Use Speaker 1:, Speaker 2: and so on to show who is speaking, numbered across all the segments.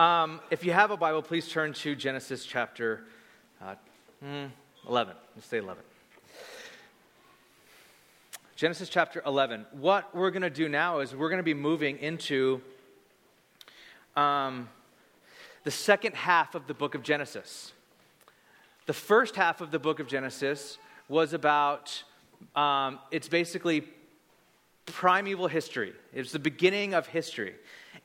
Speaker 1: Um, if you have a Bible, please turn to Genesis chapter uh, hmm, 11. Let's say 11. Genesis chapter 11. What we're going to do now is we're going to be moving into um, the second half of the book of Genesis. The first half of the book of Genesis was about, um, it's basically primeval history. It's the beginning of history.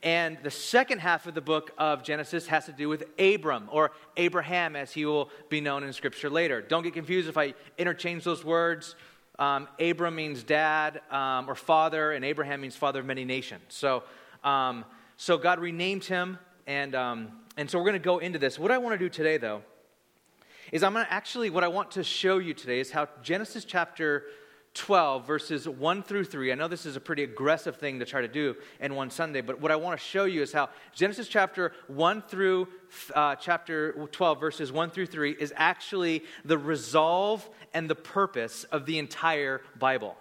Speaker 1: And the second half of the book of Genesis has to do with Abram, or Abraham, as he will be known in Scripture later. Don't get confused if I interchange those words. Um, Abram means dad um, or father, and Abraham means father of many nations. So, um, so God renamed him, and, um, and so we're going to go into this. What I want to do today, though, is I'm going to actually, what I want to show you today is how Genesis chapter 12, verses 1 through 3. I know this is a pretty aggressive thing to try to do in one Sunday, but what I want to show you is how Genesis chapter 1 through uh, chapter 12, verses 1 through 3, is actually the resolve and the purpose of the entire Bible.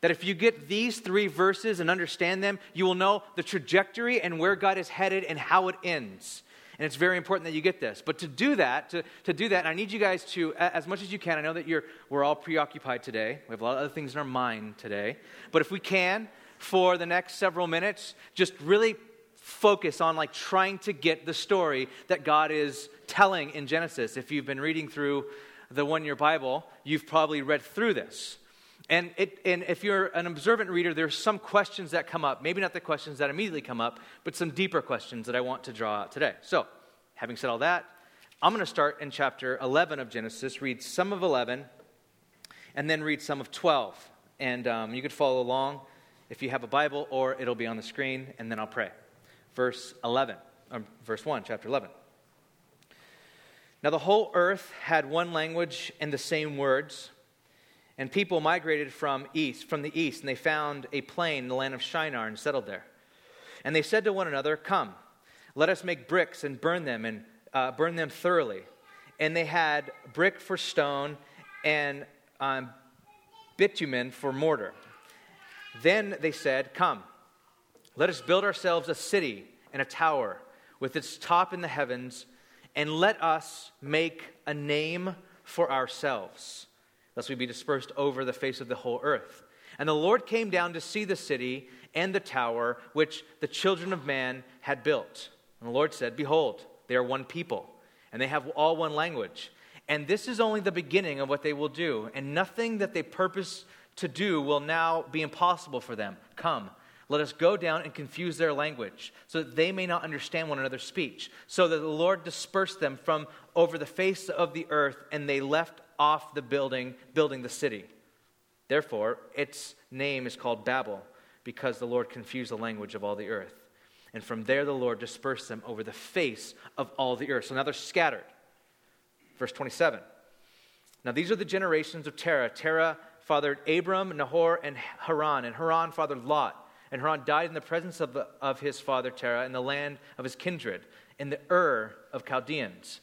Speaker 1: That if you get these three verses and understand them, you will know the trajectory and where God is headed and how it ends. And it's very important that you get this. But to do that, to, to do that, I need you guys to, as much as you can, I know that you're, we're all preoccupied today. We have a lot of other things in our mind today. But if we can, for the next several minutes, just really focus on like trying to get the story that God is telling in Genesis. If you've been reading through the one year Bible, you've probably read through this. And, it, and if you're an observant reader, there's some questions that come up. Maybe not the questions that immediately come up, but some deeper questions that I want to draw out today. So, having said all that, I'm going to start in chapter 11 of Genesis, read some of 11, and then read some of 12. And um, you could follow along if you have a Bible, or it'll be on the screen, and then I'll pray. Verse 11, or verse 1, chapter 11. Now the whole earth had one language and the same words. And people migrated from east, from the east, and they found a plain in the land of Shinar and settled there. And they said to one another, Come, let us make bricks and burn them and uh, burn them thoroughly. And they had brick for stone and um, bitumen for mortar. Then they said, Come, let us build ourselves a city and a tower with its top in the heavens, and let us make a name for ourselves lest we be dispersed over the face of the whole earth. And the Lord came down to see the city and the tower which the children of man had built. And the Lord said, Behold, they are one people, and they have all one language. And this is only the beginning of what they will do, and nothing that they purpose to do will now be impossible for them. Come, let us go down and confuse their language, so that they may not understand one another's speech. So that the Lord dispersed them from over the face of the earth, and they left off the building, building the city. Therefore, its name is called Babel, because the Lord confused the language of all the earth. And from there, the Lord dispersed them over the face of all the earth. So now they're scattered. Verse 27. Now, these are the generations of Terah. Terah fathered Abram, Nahor, and Haran. And Haran fathered Lot. And Haran died in the presence of, the, of his father Terah in the land of his kindred, in the Ur of Chaldeans.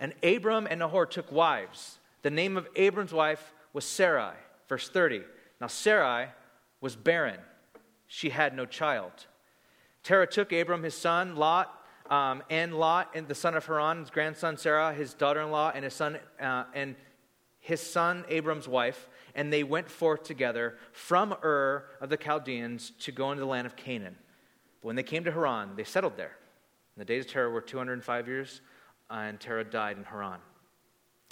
Speaker 1: And Abram and Nahor took wives. The name of Abram's wife was Sarai. Verse 30. Now Sarai was barren, she had no child. Terah took Abram, his son, Lot, um, and Lot, and the son of Haran, his grandson Sarah, his daughter in law, and his son, uh, and his son Abram's wife, and they went forth together from Ur of the Chaldeans to go into the land of Canaan. But when they came to Haran, they settled there. And the days of Terah were 205 years, and Terah died in Haran.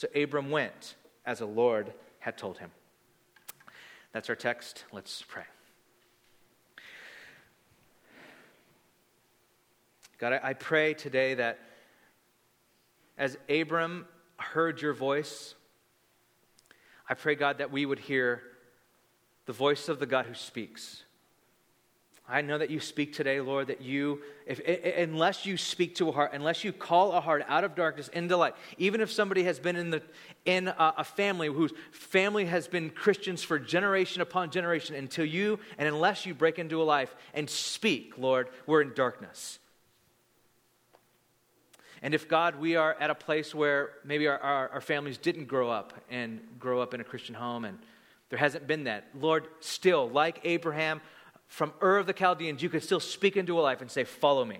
Speaker 1: So Abram went as the Lord had told him. That's our text. Let's pray. God, I pray today that as Abram heard your voice, I pray, God, that we would hear the voice of the God who speaks. I know that you speak today, Lord, that you, if, unless you speak to a heart, unless you call a heart out of darkness into light, even if somebody has been in, the, in a, a family whose family has been Christians for generation upon generation, until you, and unless you break into a life and speak, Lord, we're in darkness. And if God, we are at a place where maybe our, our, our families didn't grow up and grow up in a Christian home and there hasn't been that, Lord, still, like Abraham, from Ur of the Chaldeans, you could still speak into a life and say, Follow me.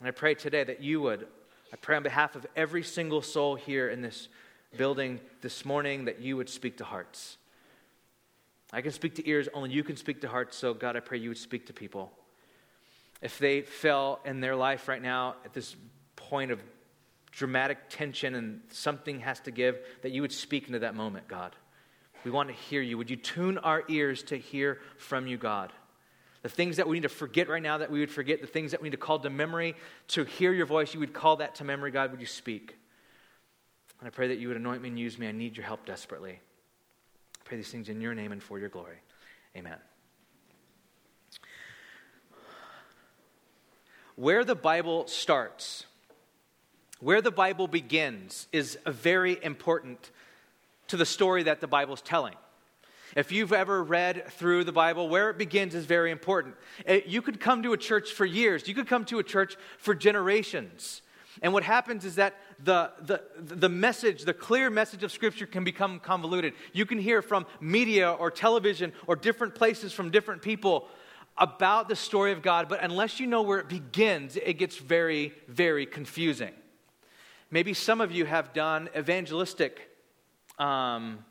Speaker 1: And I pray today that you would. I pray on behalf of every single soul here in this building this morning that you would speak to hearts. I can speak to ears, only you can speak to hearts. So, God, I pray you would speak to people. If they fell in their life right now at this point of dramatic tension and something has to give, that you would speak into that moment, God. We want to hear you. Would you tune our ears to hear from you, God? The things that we need to forget right now that we would forget, the things that we need to call to memory, to hear your voice, you would call that to memory, God. Would you speak? And I pray that you would anoint me and use me. I need your help desperately. I pray these things in your name and for your glory. Amen. Where the Bible starts, where the Bible begins, is a very important to the story that the Bible's telling. If you've ever read through the Bible, where it begins is very important. It, you could come to a church for years, you could come to a church for generations. And what happens is that the, the, the message, the clear message of Scripture can become convoluted. You can hear from media or television or different places from different people about the story of God, but unless you know where it begins, it gets very, very confusing. Maybe some of you have done evangelistic um,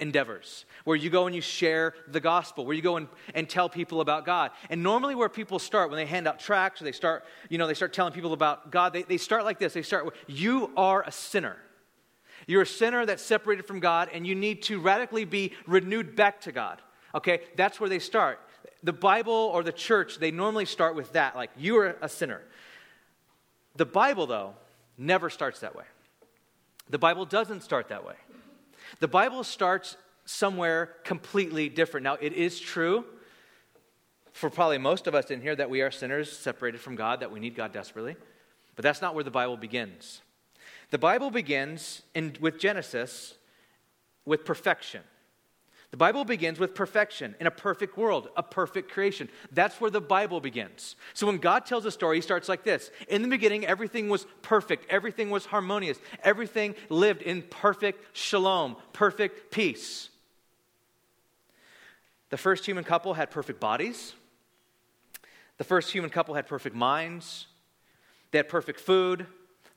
Speaker 1: endeavors where you go and you share the gospel, where you go and, and tell people about God. And normally, where people start when they hand out tracts or they start, you know, they start telling people about God, they, they start like this. They start with, You are a sinner. You're a sinner that's separated from God, and you need to radically be renewed back to God. Okay? That's where they start. The Bible or the church, they normally start with that, like, You are a sinner. The Bible, though, never starts that way. The Bible doesn't start that way. The Bible starts somewhere completely different. Now, it is true for probably most of us in here that we are sinners separated from God, that we need God desperately. But that's not where the Bible begins. The Bible begins in, with Genesis with perfection. The Bible begins with perfection in a perfect world, a perfect creation. That's where the Bible begins. So when God tells a story, he starts like this. In the beginning, everything was perfect, everything was harmonious, everything lived in perfect shalom, perfect peace. The first human couple had perfect bodies, the first human couple had perfect minds, they had perfect food,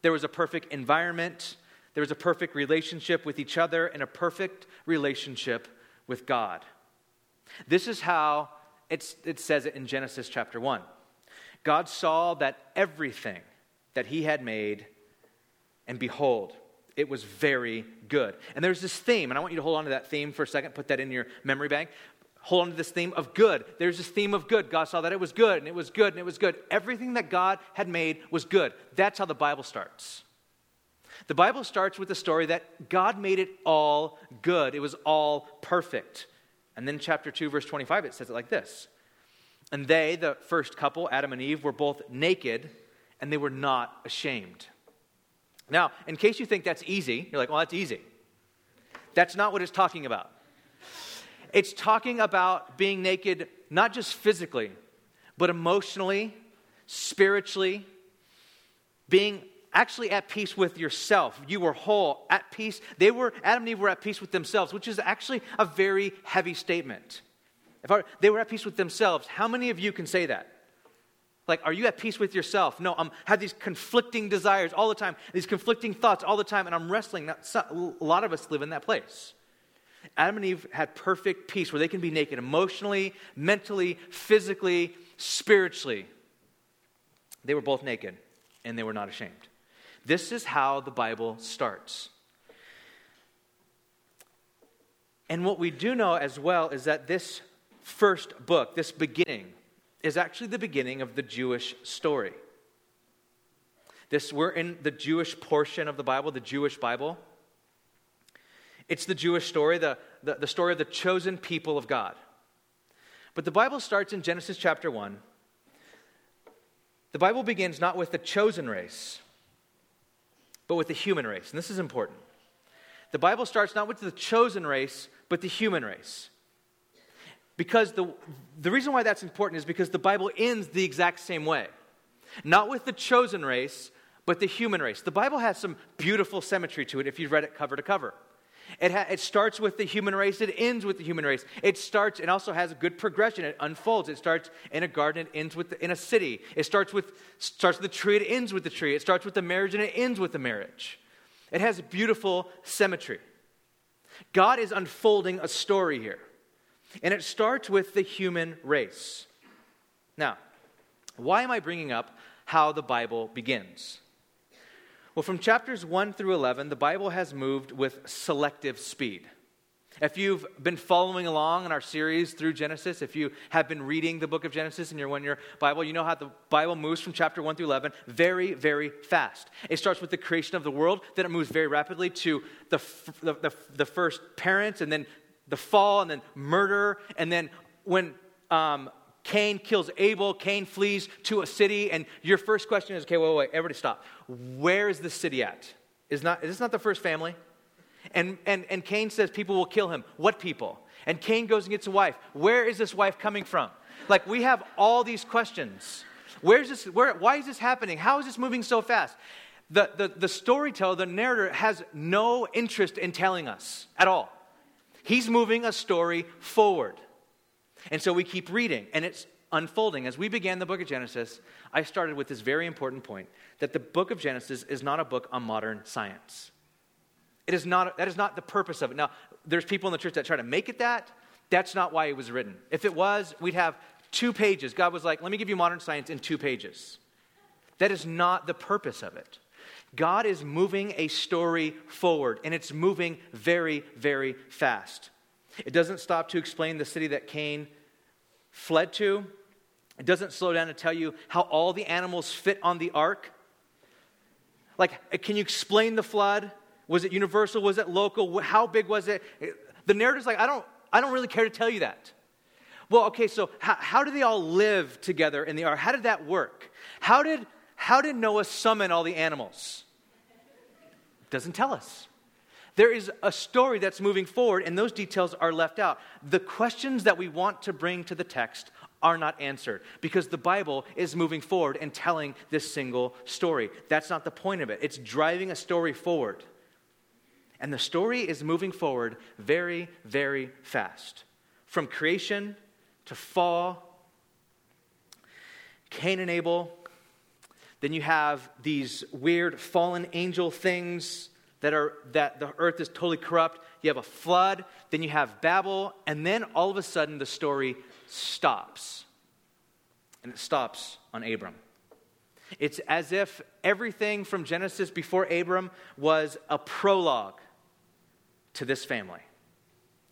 Speaker 1: there was a perfect environment, there was a perfect relationship with each other, and a perfect relationship with God. This is how it says it in Genesis chapter 1. God saw that everything that he had made, and behold, it was very good. And there's this theme, and I want you to hold on to that theme for a second, put that in your memory bank. Hold on to this theme of good. There's this theme of good. God saw that it was good, and it was good, and it was good. Everything that God had made was good. That's how the Bible starts. The Bible starts with the story that God made it all good, it was all perfect. And then, chapter 2, verse 25, it says it like this And they, the first couple, Adam and Eve, were both naked and they were not ashamed. Now, in case you think that's easy, you're like, well, that's easy. That's not what it's talking about. It's talking about being naked, not just physically, but emotionally, spiritually, being actually at peace with yourself. You were whole, at peace. They were, Adam and Eve were at peace with themselves, which is actually a very heavy statement. If I, they were at peace with themselves, how many of you can say that? Like, are you at peace with yourself? No, I'm have these conflicting desires all the time, these conflicting thoughts all the time, and I'm wrestling. A lot of us live in that place. Adam and Eve had perfect peace where they can be naked emotionally, mentally, physically, spiritually. They were both naked and they were not ashamed. This is how the Bible starts. And what we do know as well is that this first book, this beginning, is actually the beginning of the Jewish story. This, we're in the Jewish portion of the Bible, the Jewish Bible. It's the Jewish story, the, the, the story of the chosen people of God. But the Bible starts in Genesis chapter 1. The Bible begins not with the chosen race, but with the human race. And this is important. The Bible starts not with the chosen race, but the human race. Because the, the reason why that's important is because the Bible ends the exact same way. Not with the chosen race, but the human race. The Bible has some beautiful symmetry to it if you've read it cover to cover. It, ha- it starts with the human race, it ends with the human race. It starts, it also has a good progression. It unfolds. It starts in a garden, it ends with the, in a city. It starts with, starts with the tree, it ends with the tree. It starts with the marriage, and it ends with the marriage. It has beautiful symmetry. God is unfolding a story here. And it starts with the human race. Now, why am I bringing up how the Bible begins? Well, from chapters 1 through 11, the Bible has moved with selective speed. If you've been following along in our series through Genesis, if you have been reading the book of Genesis and you're in your one year Bible, you know how the Bible moves from chapter 1 through 11 very, very fast. It starts with the creation of the world, then it moves very rapidly to the, the, the, the first parents, and then the fall, and then murder, and then when um, Cain kills Abel, Cain flees to a city, and your first question is okay, wait, wait, wait, everybody stop. Where is the city at? Is, not, is this not the first family? And, and, and Cain says people will kill him. What people? And Cain goes and gets a wife. Where is this wife coming from? Like, we have all these questions. Where's this, where, why is this happening? How is this moving so fast? The, the, the storyteller, the narrator, has no interest in telling us at all. He's moving a story forward. And so we keep reading, and it's unfolding. As we began the book of Genesis, I started with this very important point that the book of Genesis is not a book on modern science. It is not, that is not the purpose of it. Now, there's people in the church that try to make it that. That's not why it was written. If it was, we'd have two pages. God was like, let me give you modern science in two pages. That is not the purpose of it. God is moving a story forward, and it's moving very, very fast. It doesn't stop to explain the city that Cain fled to. It doesn't slow down to tell you how all the animals fit on the ark. Like, can you explain the flood? Was it universal? Was it local? How big was it? The narrative's like, I don't, I don't really care to tell you that. Well, okay, so how, how did they all live together in the ark? How did that work? How did, how did Noah summon all the animals? Doesn't tell us. There is a story that's moving forward, and those details are left out. The questions that we want to bring to the text are not answered because the Bible is moving forward and telling this single story. That's not the point of it, it's driving a story forward. And the story is moving forward very, very fast. From creation to fall, Cain and Abel, then you have these weird fallen angel things that are that the earth is totally corrupt. You have a flood, then you have Babel, and then all of a sudden the story stops. And it stops on Abram. It's as if everything from Genesis before Abram was a prologue to this family.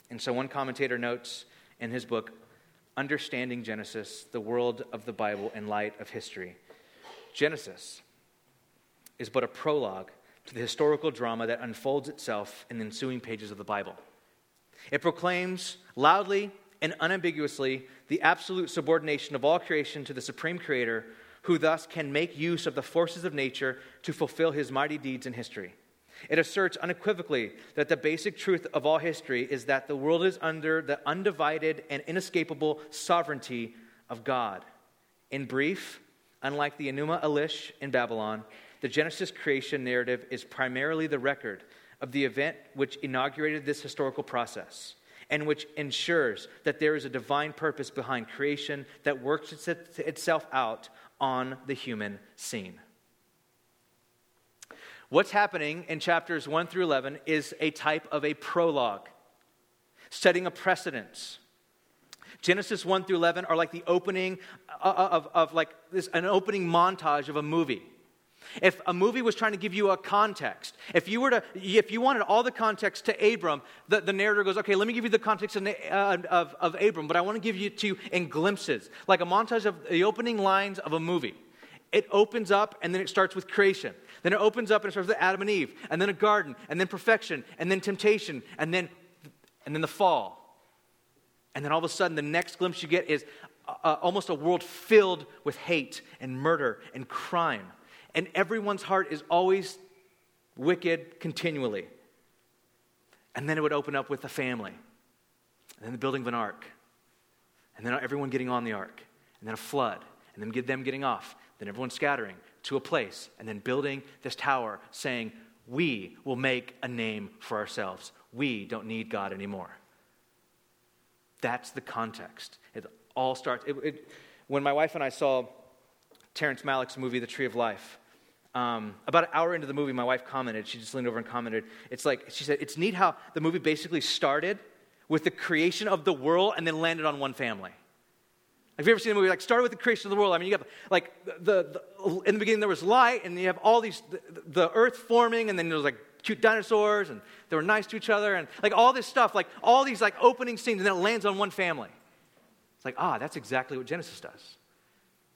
Speaker 1: And so one commentator notes in his book, Understanding Genesis, the world of the Bible in light of history. Genesis is but a prologue to the historical drama that unfolds itself in the ensuing pages of the Bible. It proclaims loudly and unambiguously the absolute subordination of all creation to the supreme creator, who thus can make use of the forces of nature to fulfill his mighty deeds in history. It asserts unequivocally that the basic truth of all history is that the world is under the undivided and inescapable sovereignty of God. In brief, unlike the Enuma Elish in Babylon, the Genesis creation narrative is primarily the record of the event which inaugurated this historical process and which ensures that there is a divine purpose behind creation that works itself out on the human scene. What's happening in chapters 1 through 11 is a type of a prologue, setting a precedence. Genesis 1 through 11 are like the opening of, of, of like this, an opening montage of a movie. If a movie was trying to give you a context, if you were to, if you wanted all the context to Abram, the, the narrator goes, okay, let me give you the context of, uh, of, of Abram, but I want to give you to in glimpses, like a montage of the opening lines of a movie. It opens up and then it starts with creation. Then it opens up and it starts with Adam and Eve, and then a garden, and then perfection, and then temptation, and then, and then the fall. And then all of a sudden, the next glimpse you get is uh, almost a world filled with hate and murder and crime. And everyone's heart is always wicked continually. And then it would open up with a family, and then the building of an ark, and then everyone getting on the ark, and then a flood, and then them getting off, then everyone scattering to a place, and then building this tower, saying, We will make a name for ourselves. We don't need God anymore. That's the context. It all starts. It, it, when my wife and I saw Terrence Malick's movie, The Tree of Life, um, about an hour into the movie, my wife commented, she just leaned over and commented, it's like, she said, it's neat how the movie basically started with the creation of the world and then landed on one family. Have you ever seen a movie like started with the creation of the world? I mean, you have like the, the in the beginning there was light, and you have all these the, the, earth forming, and then there was like cute dinosaurs, and they were nice to each other, and like all this stuff, like all these like opening scenes, and then it lands on one family. It's like ah, that's exactly what Genesis does.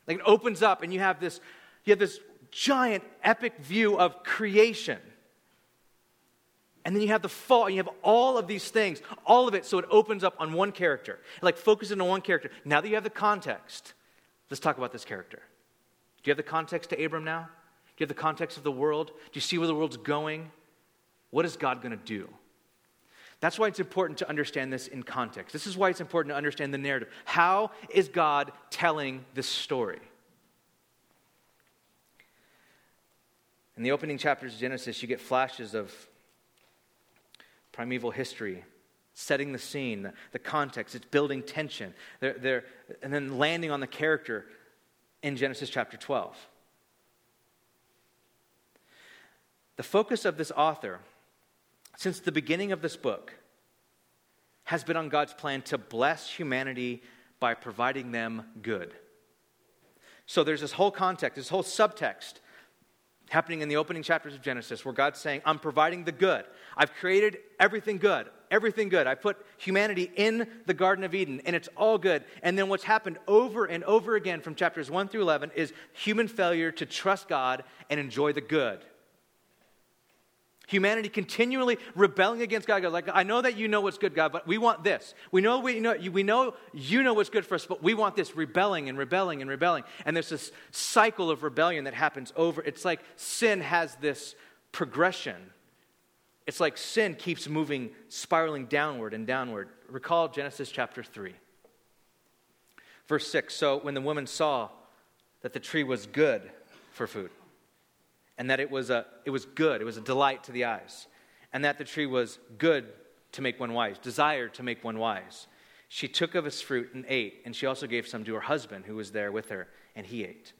Speaker 1: Like it opens up, and you have this you have this giant epic view of creation. And then you have the fall, you have all of these things, all of it, so it opens up on one character. Like focusing on one character. Now that you have the context, let's talk about this character. Do you have the context to Abram now? Do you have the context of the world? Do you see where the world's going? What is God going to do? That's why it's important to understand this in context. This is why it's important to understand the narrative. How is God telling this story? In the opening chapters of Genesis, you get flashes of primeval history, setting the scene, the, the context. It's building tension. They're, they're, and then landing on the character in Genesis chapter 12. The focus of this author, since the beginning of this book, has been on God's plan to bless humanity by providing them good. So there's this whole context, this whole subtext happening in the opening chapters of Genesis where God's saying, I'm providing the good. I've created everything good, everything good. I put humanity in the Garden of Eden, and it's all good. And then what's happened over and over again from chapters 1 through 11 is human failure to trust God and enjoy the good. Humanity continually rebelling against God. Like, I know that you know what's good, God, but we want this. We know, we know we know you know what's good for us, but we want this rebelling and rebelling and rebelling. And there's this cycle of rebellion that happens over. It's like sin has this progression. It's like sin keeps moving, spiraling downward and downward. Recall Genesis chapter 3, verse 6. So when the woman saw that the tree was good for food, and that it was, a, it was good, it was a delight to the eyes, and that the tree was good to make one wise, desired to make one wise. She took of its fruit and ate, and she also gave some to her husband who was there with her, and he ate.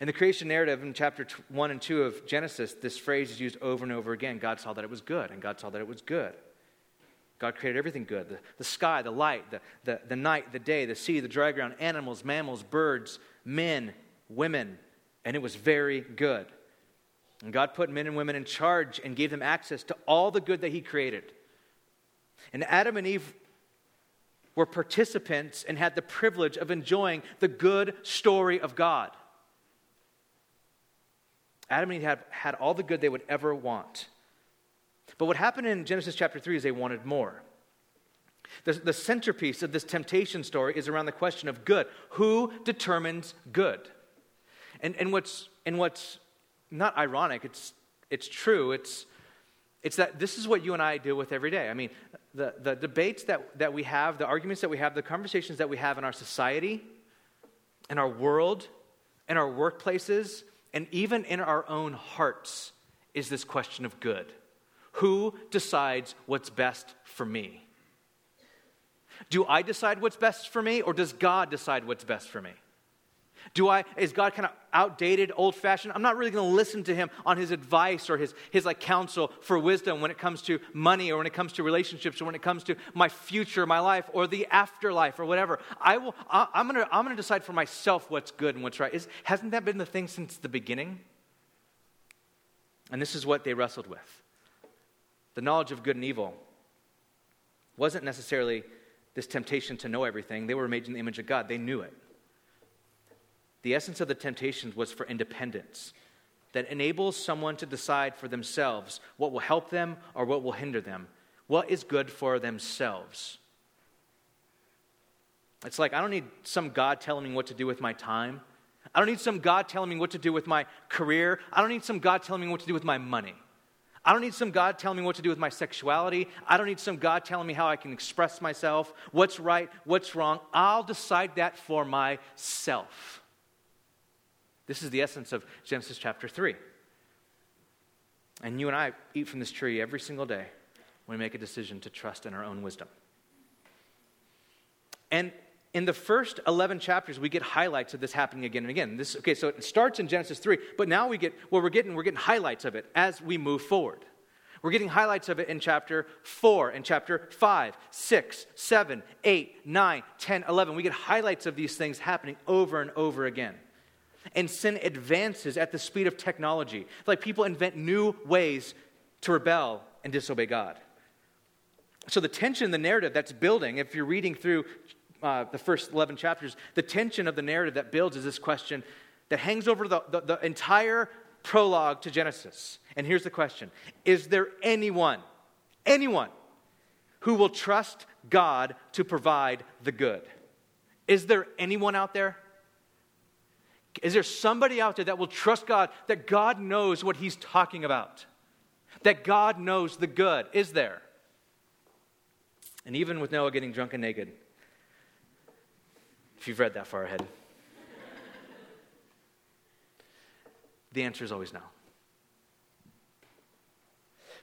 Speaker 1: In the creation narrative in chapter 1 and 2 of Genesis, this phrase is used over and over again. God saw that it was good, and God saw that it was good. God created everything good the, the sky, the light, the, the, the night, the day, the sea, the dry ground, animals, mammals, birds, men, women, and it was very good. And God put men and women in charge and gave them access to all the good that He created. And Adam and Eve were participants and had the privilege of enjoying the good story of God. Adam and Eve had, had all the good they would ever want. But what happened in Genesis chapter 3 is they wanted more. The, the centerpiece of this temptation story is around the question of good. Who determines good? And, and, what's, and what's not ironic, it's, it's true, it's, it's that this is what you and I deal with every day. I mean, the, the debates that, that we have, the arguments that we have, the conversations that we have in our society, in our world, in our workplaces, and even in our own hearts is this question of good. Who decides what's best for me? Do I decide what's best for me, or does God decide what's best for me? Do I, is God kind of outdated, old fashioned? I'm not really going to listen to him on his advice or his, his like counsel for wisdom when it comes to money or when it comes to relationships or when it comes to my future, my life or the afterlife or whatever. I will, I, am going to, I'm going to decide for myself what's good and what's right. Is, hasn't that been the thing since the beginning? And this is what they wrestled with. The knowledge of good and evil wasn't necessarily this temptation to know everything. They were made in the image of God, they knew it. The essence of the temptations was for independence that enables someone to decide for themselves what will help them or what will hinder them, what is good for themselves. It's like I don't need some God telling me what to do with my time. I don't need some God telling me what to do with my career. I don't need some God telling me what to do with my money. I don't need some God telling me what to do with my sexuality. I don't need some God telling me how I can express myself, what's right, what's wrong. I'll decide that for myself. This is the essence of Genesis chapter 3. And you and I eat from this tree every single day when we make a decision to trust in our own wisdom. And in the first 11 chapters, we get highlights of this happening again and again. This, okay, so it starts in Genesis 3, but now we get, well, we're getting, we're getting highlights of it as we move forward. We're getting highlights of it in chapter 4, in chapter 5, 6, 7, 8, 9, 10, 11. We get highlights of these things happening over and over again. And sin advances at the speed of technology. Like people invent new ways to rebel and disobey God. So the tension, in the narrative that's building, if you're reading through uh, the first 11 chapters, the tension of the narrative that builds is this question that hangs over the, the, the entire prologue to Genesis. And here's the question Is there anyone, anyone, who will trust God to provide the good? Is there anyone out there? Is there somebody out there that will trust God, that God knows what he's talking about? That God knows the good? Is there? And even with Noah getting drunk and naked, if you've read that far ahead, the answer is always no.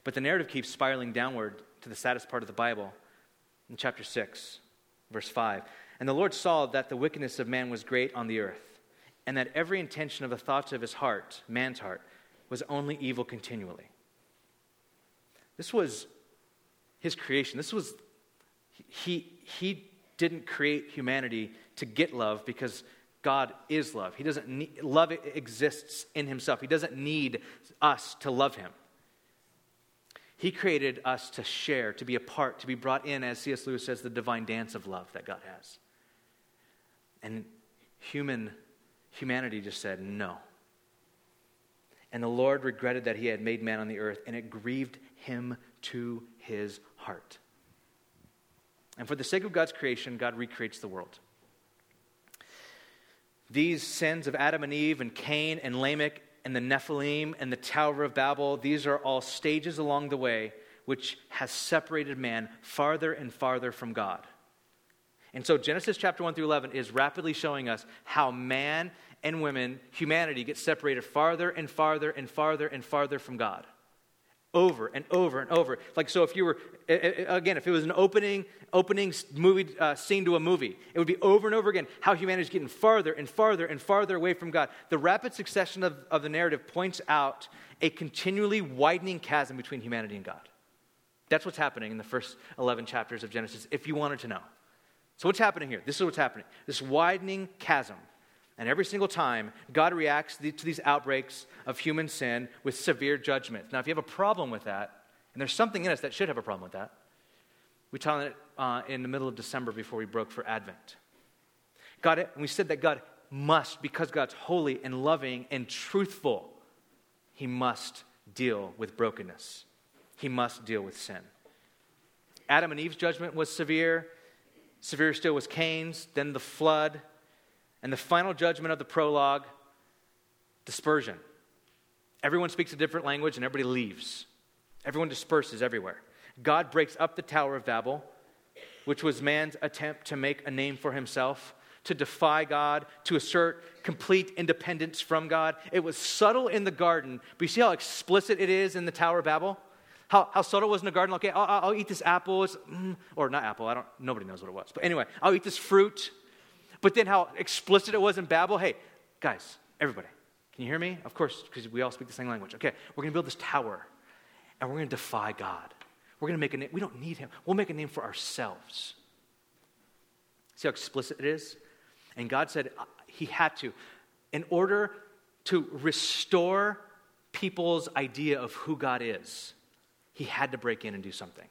Speaker 1: But the narrative keeps spiraling downward to the saddest part of the Bible in chapter 6, verse 5. And the Lord saw that the wickedness of man was great on the earth, and that every intention of the thoughts of his heart, man's heart, was only evil continually. This was his creation. This was he, he didn't create humanity to get love because God is love. He doesn't need, love exists in himself. He doesn't need us to love him. He created us to share, to be a part, to be brought in, as C.S. Lewis says, the divine dance of love that God has. And human humanity just said no. And the Lord regretted that he had made man on the earth, and it grieved him to his heart. And for the sake of God's creation, God recreates the world. These sins of Adam and Eve and Cain and Lamech and the Nephilim and the Tower of Babel, these are all stages along the way which has separated man farther and farther from God. And so Genesis chapter 1 through 11 is rapidly showing us how man and women, humanity, gets separated farther and farther and farther and farther from God over and over and over. Like, so if you were, again, if it was an opening, opening movie uh, scene to a movie, it would be over and over again how humanity is getting farther and farther and farther away from God. The rapid succession of, of the narrative points out a continually widening chasm between humanity and God. That's what's happening in the first 11 chapters of Genesis, if you wanted to know. So, what's happening here? This is what's happening this widening chasm. And every single time, God reacts to these outbreaks of human sin with severe judgment. Now, if you have a problem with that, and there's something in us that should have a problem with that, we taught it uh, in the middle of December before we broke for Advent. God, and we said that God must, because God's holy and loving and truthful, He must deal with brokenness. He must deal with sin. Adam and Eve's judgment was severe. Severe still was Cain's, then the flood and the final judgment of the prologue dispersion. Everyone speaks a different language and everybody leaves. Everyone disperses everywhere. God breaks up the Tower of Babel, which was man's attempt to make a name for himself, to defy God, to assert complete independence from God. It was subtle in the garden, but you see how explicit it is in the Tower of Babel? How, how subtle was in the garden? Okay, I'll, I'll eat this apple, mm, or not apple, I don't, nobody knows what it was. But anyway, I'll eat this fruit. But then how explicit it was in Babel. Hey, guys, everybody, can you hear me? Of course, because we all speak the same language. Okay, we're going to build this tower and we're going to defy God. We're going to make a name. We don't need him. We'll make a name for ourselves. See how explicit it is? And God said uh, he had to, in order to restore people's idea of who God is, he had to break in and do something.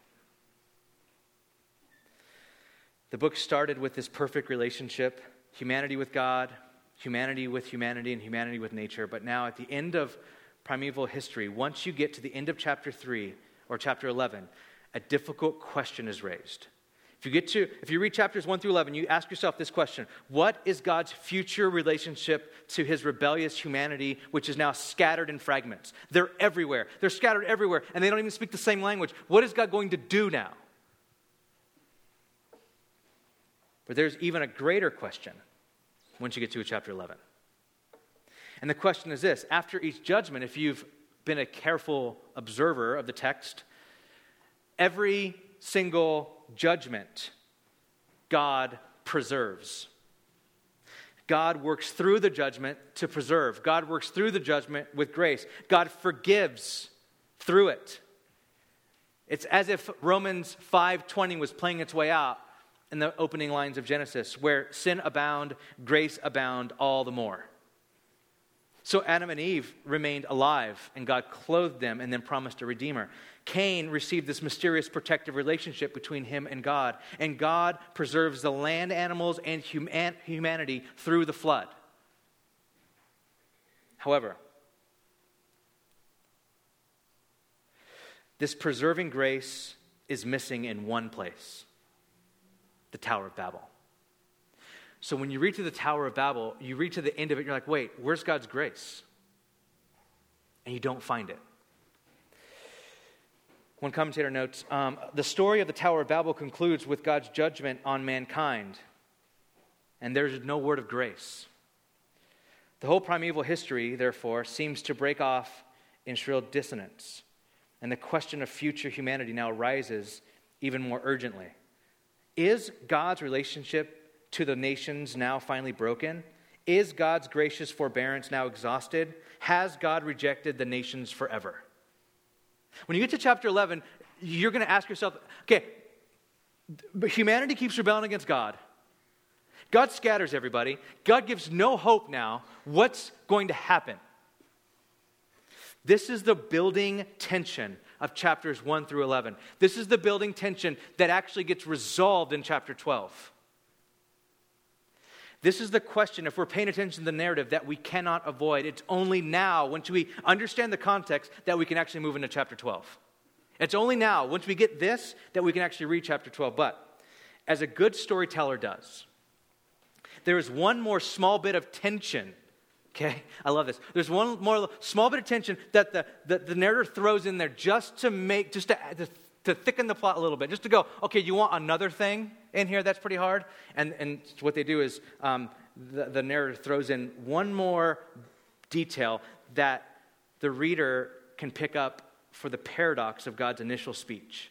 Speaker 1: The book started with this perfect relationship humanity with God, humanity with humanity, and humanity with nature. But now, at the end of primeval history, once you get to the end of chapter 3 or chapter 11, a difficult question is raised. If you get to, if you read chapters 1 through 11, you ask yourself this question What is God's future relationship to his rebellious humanity, which is now scattered in fragments? They're everywhere. They're scattered everywhere, and they don't even speak the same language. What is God going to do now? But there's even a greater question once you get to chapter 11. And the question is this after each judgment, if you've been a careful observer of the text, every single judgment God preserves. God works through the judgment to preserve. God works through the judgment with grace. God forgives through it. It's as if Romans 5:20 was playing its way out in the opening lines of Genesis, where sin abound, grace abound all the more. So Adam and Eve remained alive, and God clothed them and then promised a redeemer. Cain received this mysterious protective relationship between him and God, and God preserves the land animals and human- humanity through the flood. However, this preserving grace is missing in one place the Tower of Babel. So when you read to the Tower of Babel, you read to the end of it, you're like, wait, where's God's grace? And you don't find it. One commentator notes um, the story of the Tower of Babel concludes with God's judgment on mankind, and there's no word of grace. The whole primeval history, therefore, seems to break off in shrill dissonance, and the question of future humanity now rises even more urgently. Is God's relationship to the nations now finally broken? Is God's gracious forbearance now exhausted? Has God rejected the nations forever? When you get to chapter 11, you're going to ask yourself, okay, but humanity keeps rebelling against God. God scatters everybody. God gives no hope now. What's going to happen? This is the building tension of chapters 1 through 11. This is the building tension that actually gets resolved in chapter 12. This is the question, if we're paying attention to the narrative, that we cannot avoid. It's only now, once we understand the context, that we can actually move into chapter 12. It's only now, once we get this, that we can actually read chapter 12. But as a good storyteller does, there is one more small bit of tension. Okay, I love this. There's one more small bit of tension that the, the, the narrator throws in there just to make, just to, to to thicken the plot a little bit, just to go, okay, you want another thing in here that's pretty hard? And, and what they do is um, the, the narrator throws in one more detail that the reader can pick up for the paradox of God's initial speech.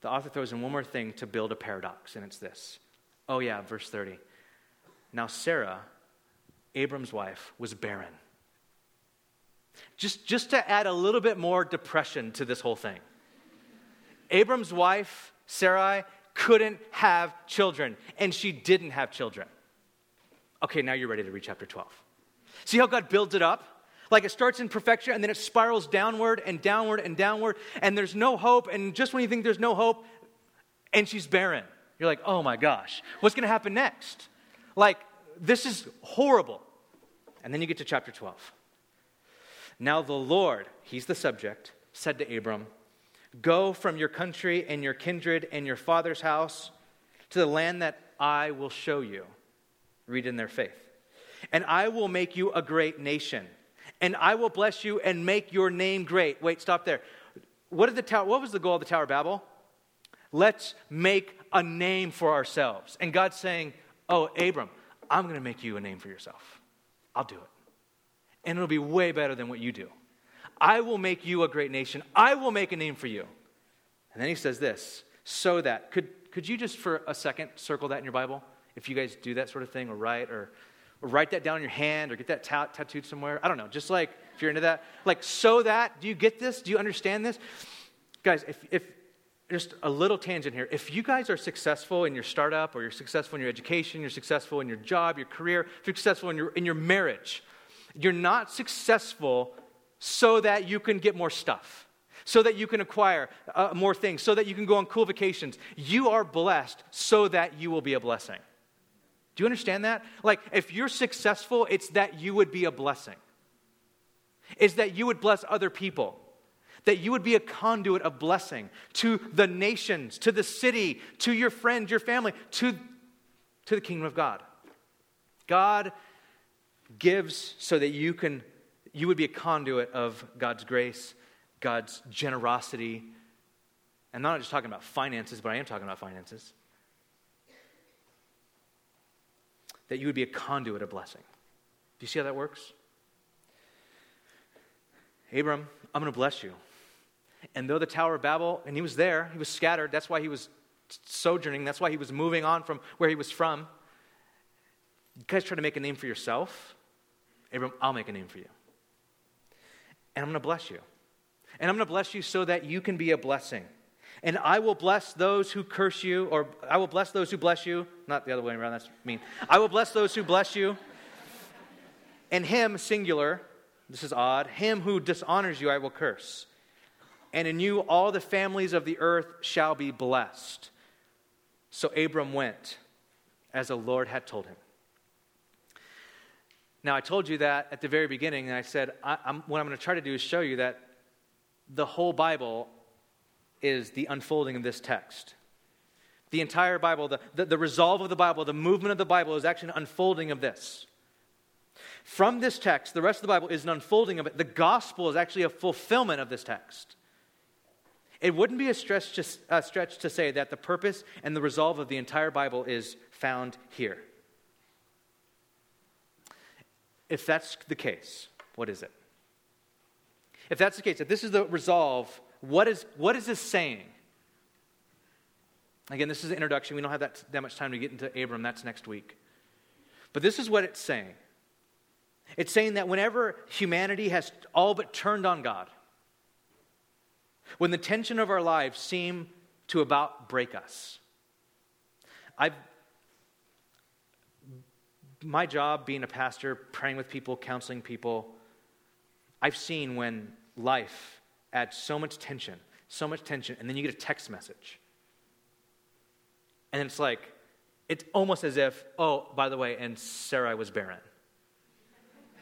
Speaker 1: The author throws in one more thing to build a paradox, and it's this. Oh, yeah, verse 30. Now, Sarah, Abram's wife, was barren. Just, just to add a little bit more depression to this whole thing. Abram's wife, Sarai, couldn't have children, and she didn't have children. Okay, now you're ready to read chapter 12. See how God builds it up? Like it starts in perfection and then it spirals downward and downward and downward, and there's no hope. And just when you think there's no hope, and she's barren, you're like, oh my gosh, what's to happen next? Like, this is horrible. And then you get to chapter 12. Now the Lord, he's the subject, said to Abram, Go from your country and your kindred and your father's house to the land that I will show you. Read in their faith. And I will make you a great nation. And I will bless you and make your name great. Wait, stop there. What, did the tower, what was the goal of the Tower of Babel? Let's make a name for ourselves. And God's saying, Oh, Abram, I'm going to make you a name for yourself. I'll do it and it'll be way better than what you do. I will make you a great nation. I will make a name for you. And then he says this so that, could, could you just for a second circle that in your Bible? If you guys do that sort of thing, or write, or, or write that down in your hand, or get that ta- tattooed somewhere. I don't know, just like if you're into that. Like, so that, do you get this? Do you understand this? Guys, if, if just a little tangent here. If you guys are successful in your startup, or you're successful in your education, you're successful in your job, your career, if you're successful in your, in your marriage, you're not successful so that you can get more stuff, so that you can acquire uh, more things, so that you can go on cool vacations. You are blessed so that you will be a blessing. Do you understand that? Like, if you're successful, it's that you would be a blessing, it's that you would bless other people. that you would be a conduit of blessing to the nations, to the city, to your friends, your family, to, to the kingdom of God. God gives so that you can you would be a conduit of God's grace, God's generosity. And I'm not just talking about finances, but I am talking about finances. That you would be a conduit of blessing. Do you see how that works? Abram, I'm going to bless you. And though the Tower of Babel, and he was there, he was scattered, that's why he was sojourning, that's why he was moving on from where he was from. You guys try to make a name for yourself. Abram, I'll make a name for you. And I'm going to bless you. And I'm going to bless you so that you can be a blessing. And I will bless those who curse you, or I will bless those who bless you. Not the other way around, that's mean. I will bless those who bless you. And him, singular, this is odd, him who dishonors you I will curse and in you all the families of the earth shall be blessed. So Abram went as the Lord had told him. Now, I told you that at the very beginning, and I said, I, I'm, what I'm going to try to do is show you that the whole Bible is the unfolding of this text. The entire Bible, the, the, the resolve of the Bible, the movement of the Bible is actually an unfolding of this. From this text, the rest of the Bible is an unfolding of it. The gospel is actually a fulfillment of this text. It wouldn't be a stretch, to, a stretch to say that the purpose and the resolve of the entire Bible is found here. If that's the case, what is it? If that's the case, if this is the resolve, what is, what is this saying? Again, this is an introduction. We don't have that, that much time to get into Abram. That's next week. But this is what it's saying it's saying that whenever humanity has all but turned on God, when the tension of our lives seem to about break us. I've my job being a pastor, praying with people, counseling people, I've seen when life adds so much tension, so much tension, and then you get a text message. And it's like, it's almost as if, oh, by the way, and Sarah was barren.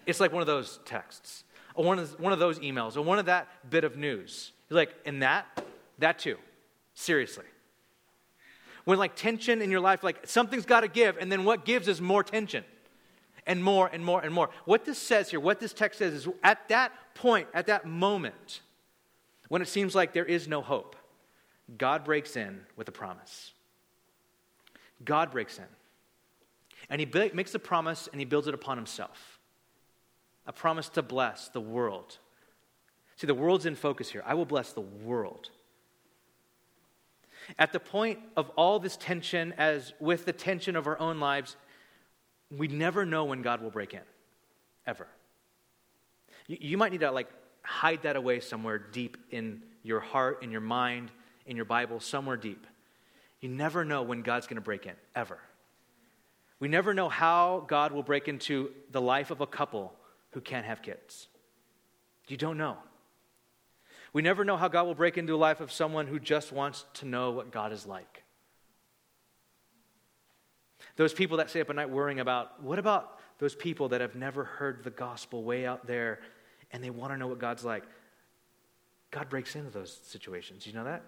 Speaker 1: It's like one of those texts, or one of, one of those emails, or one of that bit of news. You're like, and that? That too. Seriously. When like tension in your life, like something's got to give, and then what gives is more tension. And more and more and more. What this says here, what this text says is at that point, at that moment, when it seems like there is no hope, God breaks in with a promise. God breaks in. And he makes a promise and he builds it upon himself. A promise to bless the world See, the world's in focus here. I will bless the world. At the point of all this tension, as with the tension of our own lives, we never know when God will break in, ever. You, you might need to like hide that away somewhere deep in your heart, in your mind, in your Bible, somewhere deep. You never know when God's going to break in, ever. We never know how God will break into the life of a couple who can't have kids. You don't know. We never know how God will break into the life of someone who just wants to know what God is like. Those people that stay up at night worrying about, what about those people that have never heard the gospel way out there and they want to know what God's like? God breaks into those situations. You know that?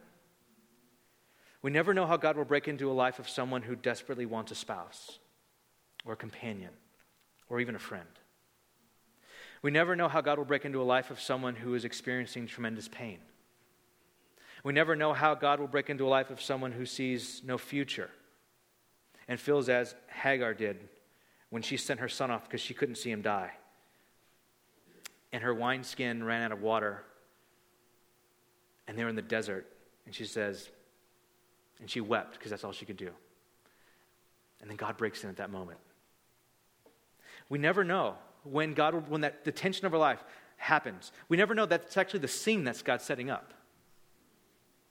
Speaker 1: We never know how God will break into a life of someone who desperately wants a spouse or a companion or even a friend. We never know how God will break into a life of someone who is experiencing tremendous pain. We never know how God will break into a life of someone who sees no future and feels as Hagar did when she sent her son off because she couldn't see him die. And her wineskin ran out of water, and they were in the desert. And she says, and she wept because that's all she could do. And then God breaks in at that moment. We never know when God, when that, the tension of our life happens. We never know that's actually the scene that's God setting up.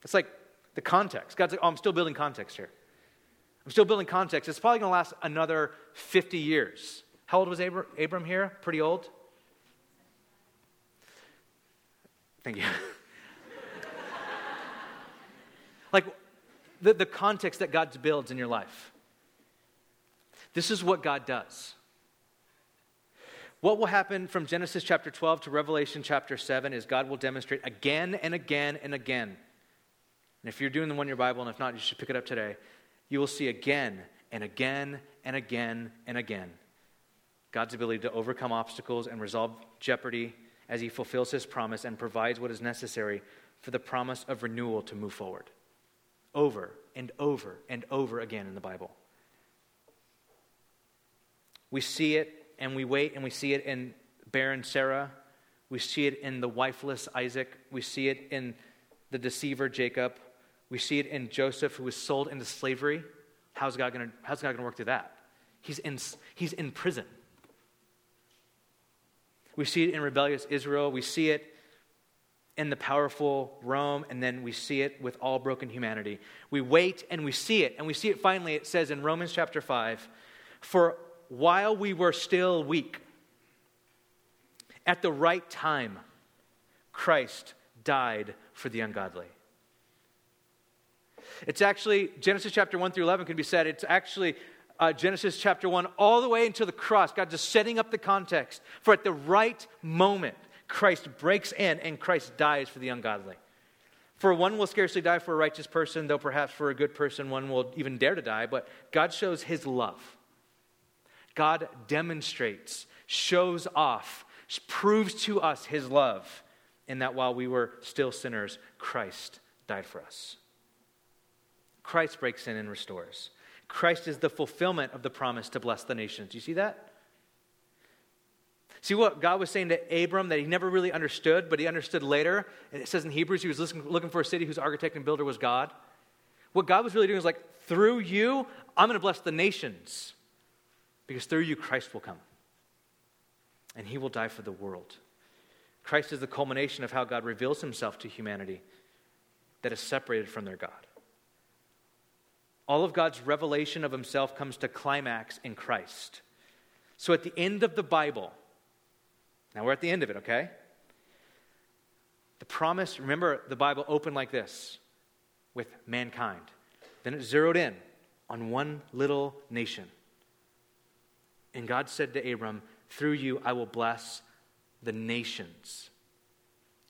Speaker 1: It's like the context. God's like, oh, I'm still building context here. I'm still building context. It's probably going to last another 50 years. How old was Abram, Abram here? Pretty old? Thank you. like the, the context that God builds in your life. This is what God does What will happen from Genesis chapter 12 to Revelation chapter 7 is God will demonstrate again and again and again. And if you're doing the one year Bible, and if not, you should pick it up today, you will see again and again and again and again God's ability to overcome obstacles and resolve jeopardy as he fulfills his promise and provides what is necessary for the promise of renewal to move forward. Over and over and over again in the Bible. We see it and we wait and we see it in barren Sarah. We see it in the wifeless Isaac. We see it in the deceiver Jacob. We see it in Joseph, who was sold into slavery. How's God going to work through that? He's in, he's in prison. We see it in rebellious Israel. We see it in the powerful Rome, and then we see it with all broken humanity. We wait and we see it, and we see it finally. It says in Romans chapter 5 For while we were still weak, at the right time, Christ died for the ungodly. It's actually, Genesis chapter 1 through 11 can be said, it's actually uh, Genesis chapter 1 all the way until the cross. God just setting up the context for at the right moment, Christ breaks in and Christ dies for the ungodly. For one will scarcely die for a righteous person, though perhaps for a good person one will even dare to die, but God shows his love. God demonstrates, shows off, proves to us his love in that while we were still sinners, Christ died for us. Christ breaks in and restores. Christ is the fulfillment of the promise to bless the nations. Do you see that? See what God was saying to Abram that he never really understood, but he understood later? It says in Hebrews he was looking for a city whose architect and builder was God. What God was really doing is like, through you, I'm going to bless the nations because through you, Christ will come. And he will die for the world. Christ is the culmination of how God reveals himself to humanity that is separated from their God. All of God's revelation of himself comes to climax in Christ. So at the end of the Bible, now we're at the end of it, okay? The promise, remember, the Bible opened like this with mankind. Then it zeroed in on one little nation. And God said to Abram, Through you I will bless the nations.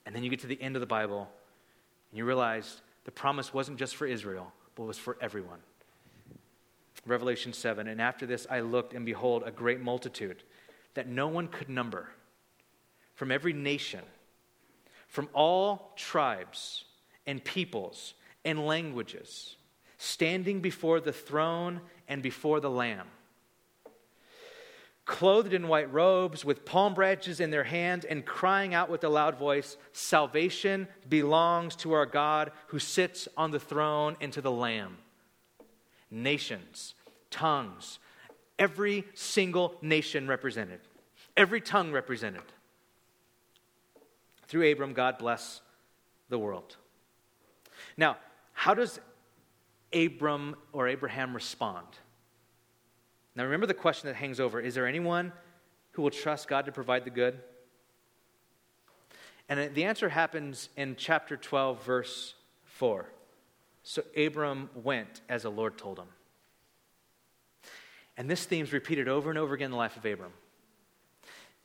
Speaker 1: And then you get to the end of the Bible, and you realize the promise wasn't just for Israel, but was for everyone. Revelation 7 And after this I looked, and behold, a great multitude that no one could number from every nation, from all tribes and peoples and languages, standing before the throne and before the Lamb. Clothed in white robes, with palm branches in their hands, and crying out with a loud voice Salvation belongs to our God who sits on the throne and to the Lamb nations, tongues, every single nation represented, every tongue represented. Through Abram, God bless the world. Now, how does Abram or Abraham respond? Now, remember the question that hangs over is there anyone who will trust God to provide the good? And the answer happens in chapter 12, verse 4. So Abram went as the Lord told him. And this theme is repeated over and over again in the life of Abram.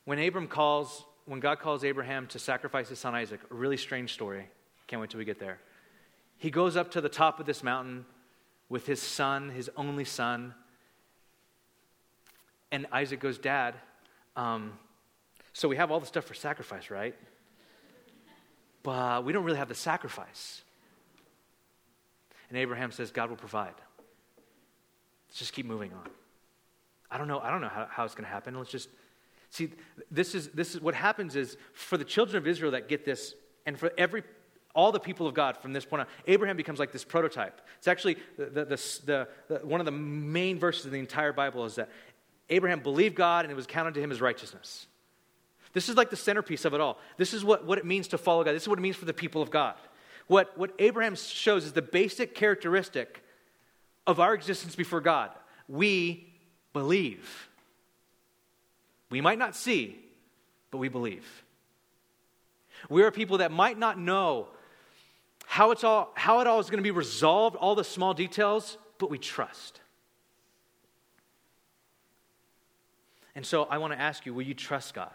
Speaker 1: When Abram calls, when God calls Abraham to sacrifice his son Isaac, a really strange story. Can't wait till we get there. He goes up to the top of this mountain with his son, his only son. And Isaac goes, Dad, um, so we have all the stuff for sacrifice, right? But we don't really have the sacrifice. And Abraham says, God will provide. Let's just keep moving on. I don't know, I don't know how, how it's going to happen. Let's just see. This is, this is what happens is for the children of Israel that get this, and for every all the people of God from this point on, Abraham becomes like this prototype. It's actually the, the, the, the, one of the main verses in the entire Bible is that Abraham believed God and it was counted to him as righteousness. This is like the centerpiece of it all. This is what, what it means to follow God. This is what it means for the people of God. What, what Abraham shows is the basic characteristic of our existence before God. We believe. We might not see, but we believe. We are people that might not know how, it's all, how it all is going to be resolved, all the small details, but we trust. And so I want to ask you will you trust God?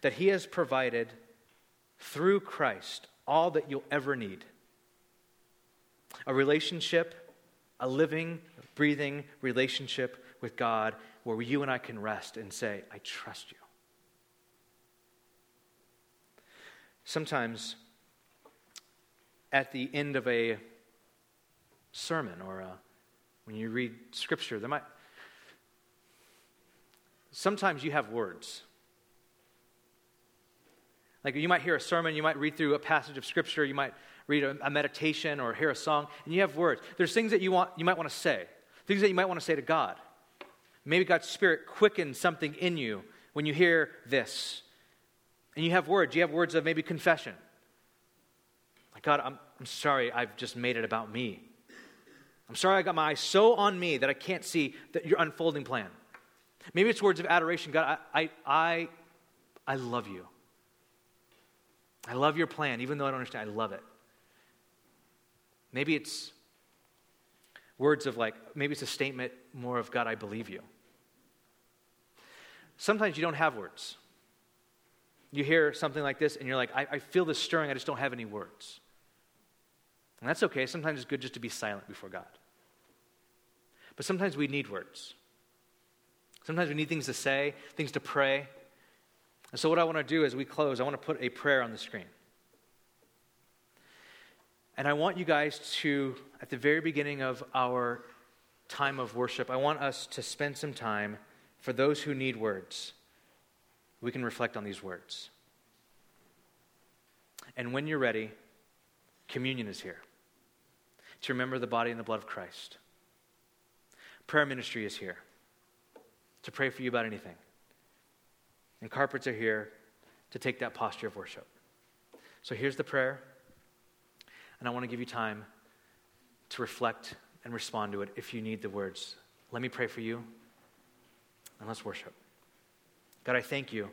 Speaker 1: That He has provided through Christ all that you'll ever need a relationship, a living, breathing relationship with God where you and I can rest and say, I trust you. Sometimes at the end of a sermon or a, when you read scripture, there might sometimes you have words. Like you might hear a sermon, you might read through a passage of scripture, you might read a, a, meditation or hear a song, and you have words. There's things that you want you might want to say, things that you might want to say to God. Maybe God's Spirit quickens something in you when you hear this. And you have words. You have words of maybe confession. Like, God, I'm, I'm sorry I've just made it about me. I'm sorry I got my eyes so on me that I can't see that your unfolding plan. Maybe it's words of adoration. God, I, I, I, I love you. I love your plan, even though I don't understand. I love it. Maybe it's words of like, maybe it's a statement more of, God, I believe you. Sometimes you don't have words. You hear something like this and you're like, I, I feel this stirring, I just don't have any words. And that's okay. Sometimes it's good just to be silent before God. But sometimes we need words. Sometimes we need things to say, things to pray. And so, what I want to do as we close, I want to put a prayer on the screen. And I want you guys to, at the very beginning of our time of worship, I want us to spend some time for those who need words. We can reflect on these words. And when you're ready, communion is here to remember the body and the blood of Christ. Prayer ministry is here to pray for you about anything. And carpets are here to take that posture of worship. So here's the prayer, and I want to give you time to reflect and respond to it if you need the words. Let me pray for you, and let's worship. God, I thank you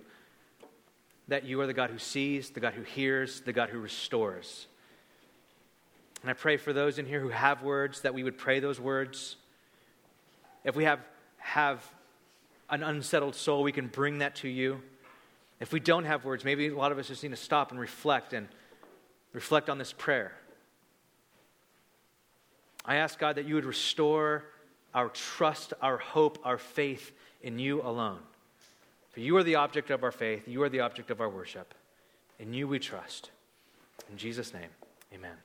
Speaker 1: that you are the God who sees, the God who hears, the God who restores. And I pray for those in here who have words that we would pray those words. If we have, have an unsettled soul, we can bring that to you. If we don't have words, maybe a lot of us just need to stop and reflect and reflect on this prayer. I ask God that you would restore our trust, our hope, our faith in you alone. For you are the object of our faith, you are the object of our worship. In you we trust. In Jesus' name, amen.